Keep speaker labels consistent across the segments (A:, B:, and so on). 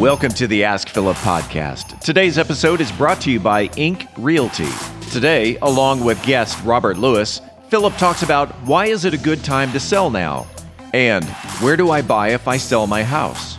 A: Welcome to the Ask Philip podcast. Today's episode is brought to you by Ink Realty. Today, along with guest Robert Lewis, Philip talks about why is it a good time to sell now? And where do I buy if I sell my house?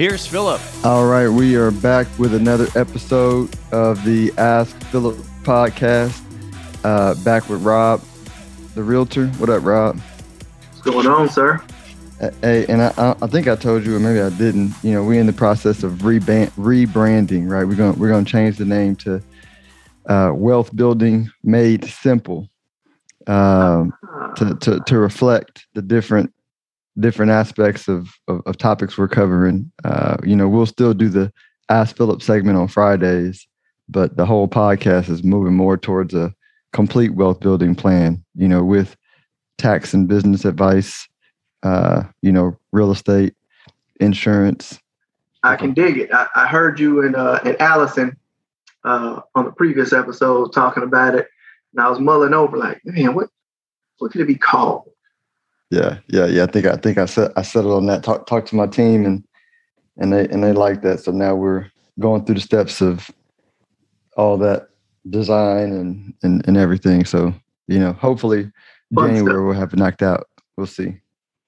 A: Here's Philip.
B: All right, we are back with another episode of the Ask Philip podcast. Uh, back with Rob, the realtor. What up, Rob?
C: What's going on, sir?
B: Hey, and I, I think I told you, or maybe I didn't. You know, we're in the process of rebrand, rebranding, right? We're going we're going to change the name to uh, Wealth Building Made Simple um, to, to to reflect the different different aspects of, of, of topics we're covering. Uh, you know, we'll still do the Ask Philip segment on Fridays, but the whole podcast is moving more towards a complete wealth building plan, you know, with tax and business advice, uh, you know, real estate, insurance.
C: I can dig it. I, I heard you and uh, and Allison uh, on the previous episode talking about it, and I was mulling over like, man, what what could it be called?
B: Yeah, yeah, yeah. I think I think I set I settled on that. Talk talk to my team and and they and they like that. So now we're going through the steps of all that design and and, and everything. So you know, hopefully January we'll have it knocked out. We'll see.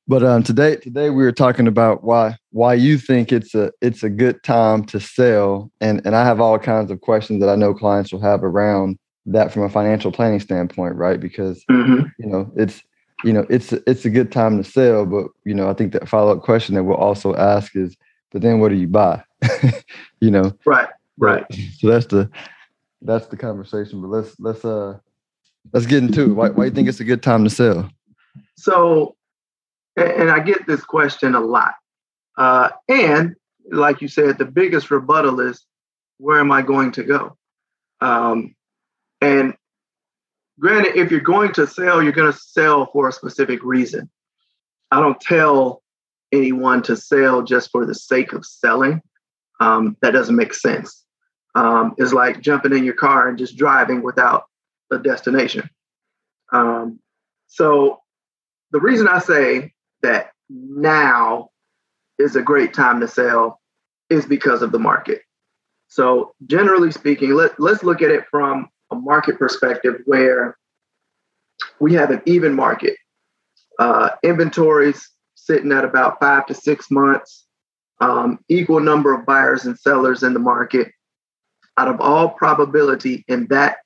B: But um, today today we were talking about why why you think it's a it's a good time to sell, and and I have all kinds of questions that I know clients will have around that from a financial planning standpoint, right? Because mm-hmm. you know it's you know, it's it's a good time to sell, but you know, I think that follow up question that we'll also ask is, but then what do you buy? you know,
C: right, right.
B: So that's the that's the conversation. But let's let's uh let's get into it. Why why do you think it's a good time to sell?
C: So, and I get this question a lot, uh, and like you said, the biggest rebuttal is, where am I going to go? Um, and granted, if you're going to sell, you're going to sell for a specific reason. I don't tell anyone to sell just for the sake of selling. Um, that doesn't make sense. Um, it's like jumping in your car and just driving without a destination. Um, so, the reason I say that now is a great time to sell is because of the market. So, generally speaking, let, let's look at it from a market perspective where we have an even market. Uh, inventories sitting at about five to six months, um, equal number of buyers and sellers in the market. Out of all probability, in that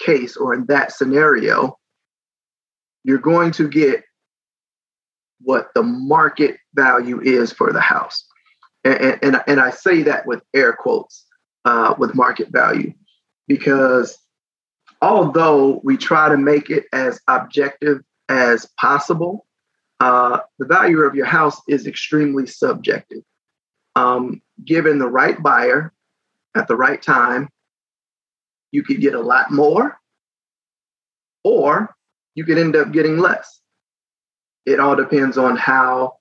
C: case or in that scenario, you're going to get what the market value is for the house. And, and, and I say that with air quotes uh, with market value because although we try to make it as objective as possible, uh, the value of your house is extremely subjective. Um, given the right buyer at the right time, you could get a lot more, or you could end up getting less. It all depends on how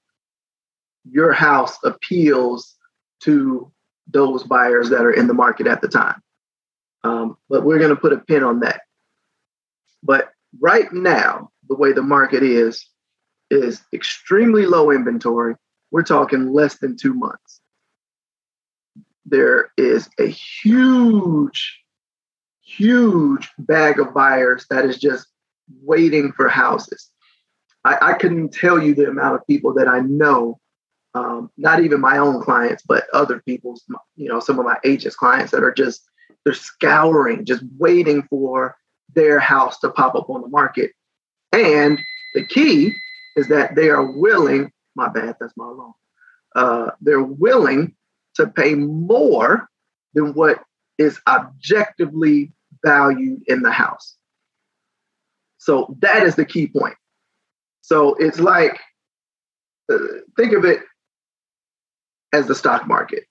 C: your house appeals to those buyers that are in the market at the time. Um, but we're going to put a pin on that. But right now, the way the market is, is extremely low inventory. We're talking less than two months. There is a huge, huge bag of buyers that is just waiting for houses. I, I couldn't tell you the amount of people that I know, um, not even my own clients, but other people's, you know, some of my agents' clients that are just they're scouring, just waiting for their house to pop up on the market. And the key is that they are willing, my bad, that's my alarm. Uh, they're willing to pay more than what is objectively valued in the house. So that is the key point. So it's like, uh, think of it as the stock market.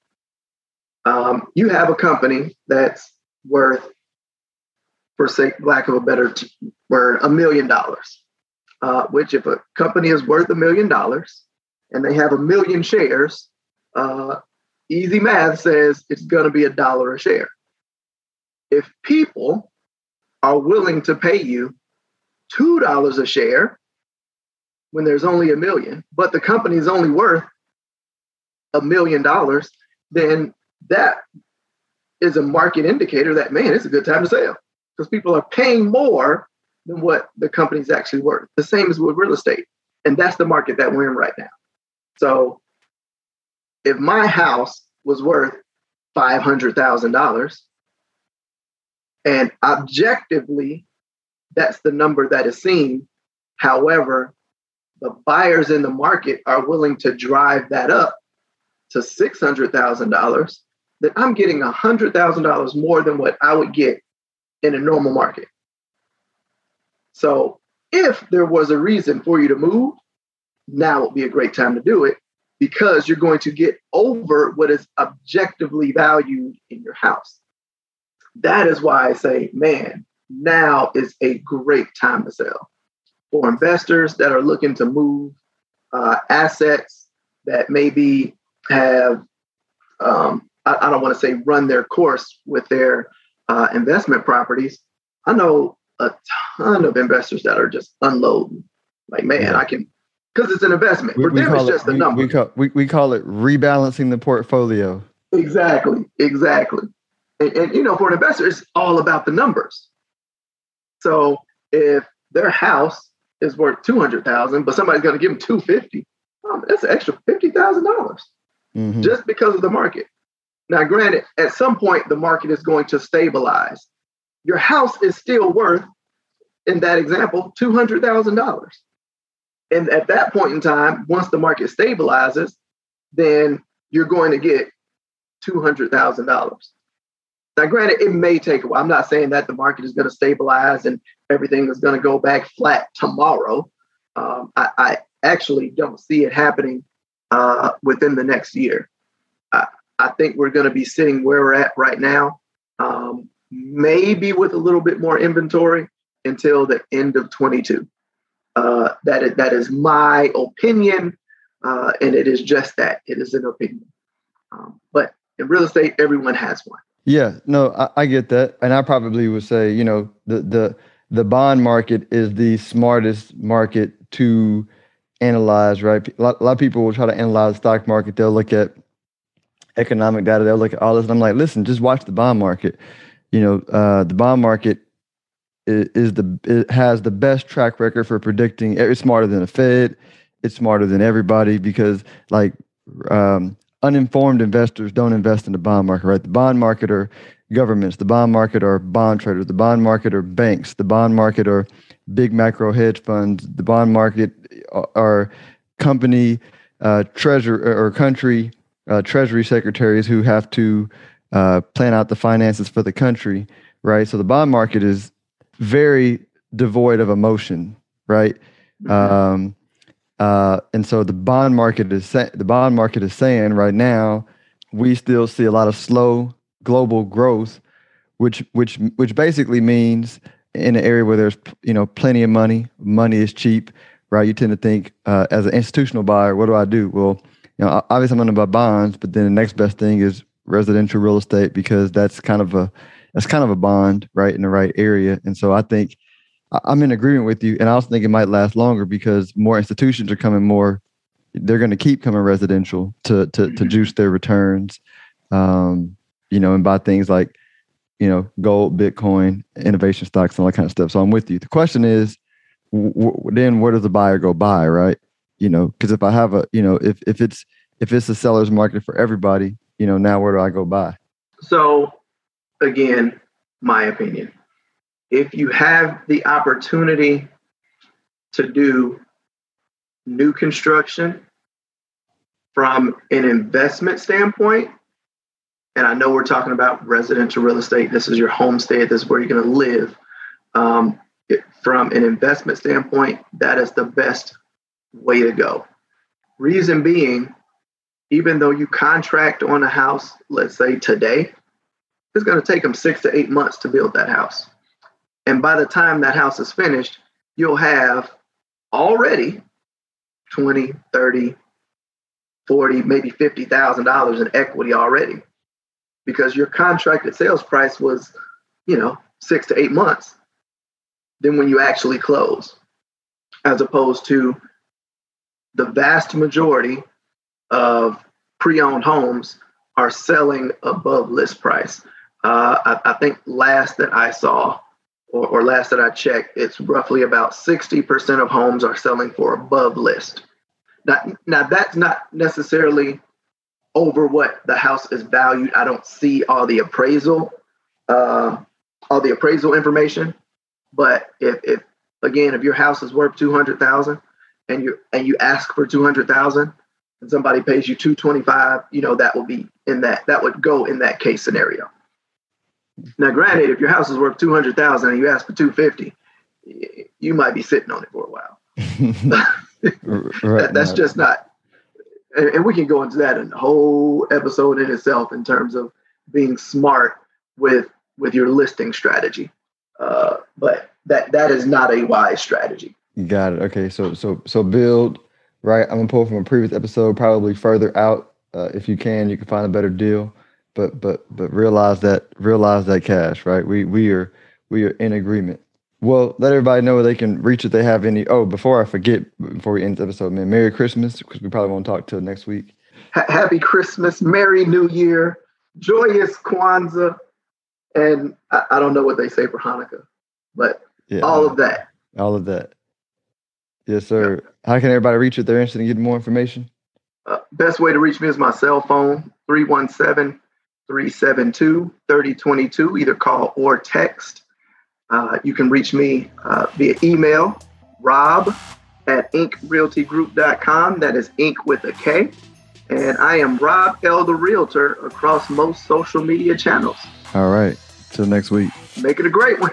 C: Um, you have a company that's worth, for sake lack of a better t- word, a million dollars. Uh, which, if a company is worth a million dollars and they have a million shares, uh, easy math says it's going to be a dollar a share. If people are willing to pay you two dollars a share when there's only a million, but the company is only worth a million dollars, then that is a market indicator that man, it's a good time to sell because people are paying more than what the company's actually worth. The same as with real estate. And that's the market that we're in right now. So if my house was worth $500,000 and objectively that's the number that is seen, however, the buyers in the market are willing to drive that up to $600,000, then I'm getting $100,000 more than what I would get in a normal market. So if there was a reason for you to move, now would be a great time to do it because you're going to get over what is objectively valued in your house. That is why I say, man, now is a great time to sell. For investors that are looking to move uh, assets that maybe have, um, I, I, don't want to say run their course with their uh, investment properties. I know a ton of investors that are just unloading. Like, man, yeah. I can because it's an investment. For them, it's just
B: it,
C: a number.
B: We call, we, we call it rebalancing the portfolio.
C: Exactly, exactly. And, and, you know, for an investor, it's all about the numbers. So if their house is worth two hundred thousand, but somebody's going to give them two fifty, um, that's an extra fifty thousand dollars mm-hmm. just because of the market. Now, granted, at some point the market is going to stabilize. Your house is still worth, in that example, two hundred thousand dollars. And at that point in time, once the market stabilizes, then you're going to get two hundred thousand dollars. Now, granted, it may take a while. I'm not saying that the market is going to stabilize and everything is going to go back flat tomorrow. Um, I, I, actually don't see it happening uh, within the next year. I think we're going to be sitting where we're at right now, um, maybe with a little bit more inventory until the end of 22. Uh, that, is, that is my opinion, uh, and it is just that. It is an opinion. Um, but in real estate, everyone has one.
B: Yeah, no, I, I, get that, and I probably would say, you know, the the the bond market is the smartest market to analyze. Right, a lot, a lot of people will try to analyze the stock market. They'll look at economic data. They'll look at all this, and I'm like, listen, just watch the bond market. You know, uh, the bond market is, is the it has the best track record for predicting. It's smarter than the Fed. It's smarter than everybody because, like, um, uninformed investors don't invest in the bond market, right? The bond market are governments, the bond market are bond traders, the bond market are banks, the bond market are big macro hedge funds, the bond market are company uh, treasurer or country uh, treasury secretaries who have to uh, plan out the finances for the country, right? So the bond market is very devoid of emotion, right? Mm-hmm. Um, uh, and so the bond market is sa- the bond market is saying right now we still see a lot of slow global growth, which which which basically means in an area where there's you know plenty of money, money is cheap, right? You tend to think uh, as an institutional buyer, what do I do? Well, you know, obviously I'm going to buy bonds, but then the next best thing is residential real estate because that's kind of a that's kind of a bond, right, in the right area. And so I think I'm in agreement with you, and I also think it might last longer because more institutions are coming more. They're going to keep coming residential to to to mm-hmm. juice their returns, um, you know, and buy things like, you know, gold, Bitcoin, innovation stocks, and all that kind of stuff. So I'm with you. The question is, w- then where does the buyer go buy, right? You know, because if I have a, you know, if if it's if it's a seller's market for everybody, you know, now where do I go buy?
C: So, again, my opinion if you have the opportunity to do new construction from an investment standpoint, and I know we're talking about residential real estate, this is your homestead, this is where you're going to live. Um, it, from an investment standpoint, that is the best way to go. Reason being, even though you contract on a house, let's say today, it's going to take them six to eight months to build that house. And by the time that house is finished, you'll have already 20, 30, 40, maybe $50,000 in equity already because your contracted sales price was, you know, six to eight months than when you actually close, as opposed to the vast majority of pre-owned homes are selling above list price. Uh, I, I, think last that I saw, or, or last that I checked, it's roughly about 60% of homes are selling for above list. Now, now that's not necessarily over what the house is valued. I don't see all the appraisal, uh, all the appraisal information. But if, if again, if your house is worth two hundred thousand and you and you ask for two hundred thousand, and somebody pays you two twenty five, you know that will be in that that would go in that case scenario. Now, granted, if your house is worth two hundred thousand and you ask for two fifty, you might be sitting on it for a while. right, that, that's just not. And, and we can go into that in a whole episode in itself in terms of being smart with with your listing strategy. Uh, but that that is not a wise strategy.
B: Got it. Okay, so so so build right. I'm gonna pull from a previous episode, probably further out. Uh, if you can, you can find a better deal but but but realize that realize that cash, right? We we are we are in agreement. Well, let everybody know where they can reach if they have any. Oh, before I forget, before we end the episode, man, Merry Christmas because we probably won't talk till next week.
C: Happy Christmas, Merry New Year, joyous Kwanzaa, and I, I don't know what they say for Hanukkah, but yeah, all of that.
B: All of that. Yes, sir. How can everybody reach you if they're interested in getting more information?
C: Uh, best way to reach me is my cell phone, 317 372 3022. Either call or text. Uh, you can reach me uh, via email, rob at inkrealtygroup.com. That is ink with a K. And I am Rob Elder Realtor across most social media channels.
B: All right. Till next week.
C: Make it a great one.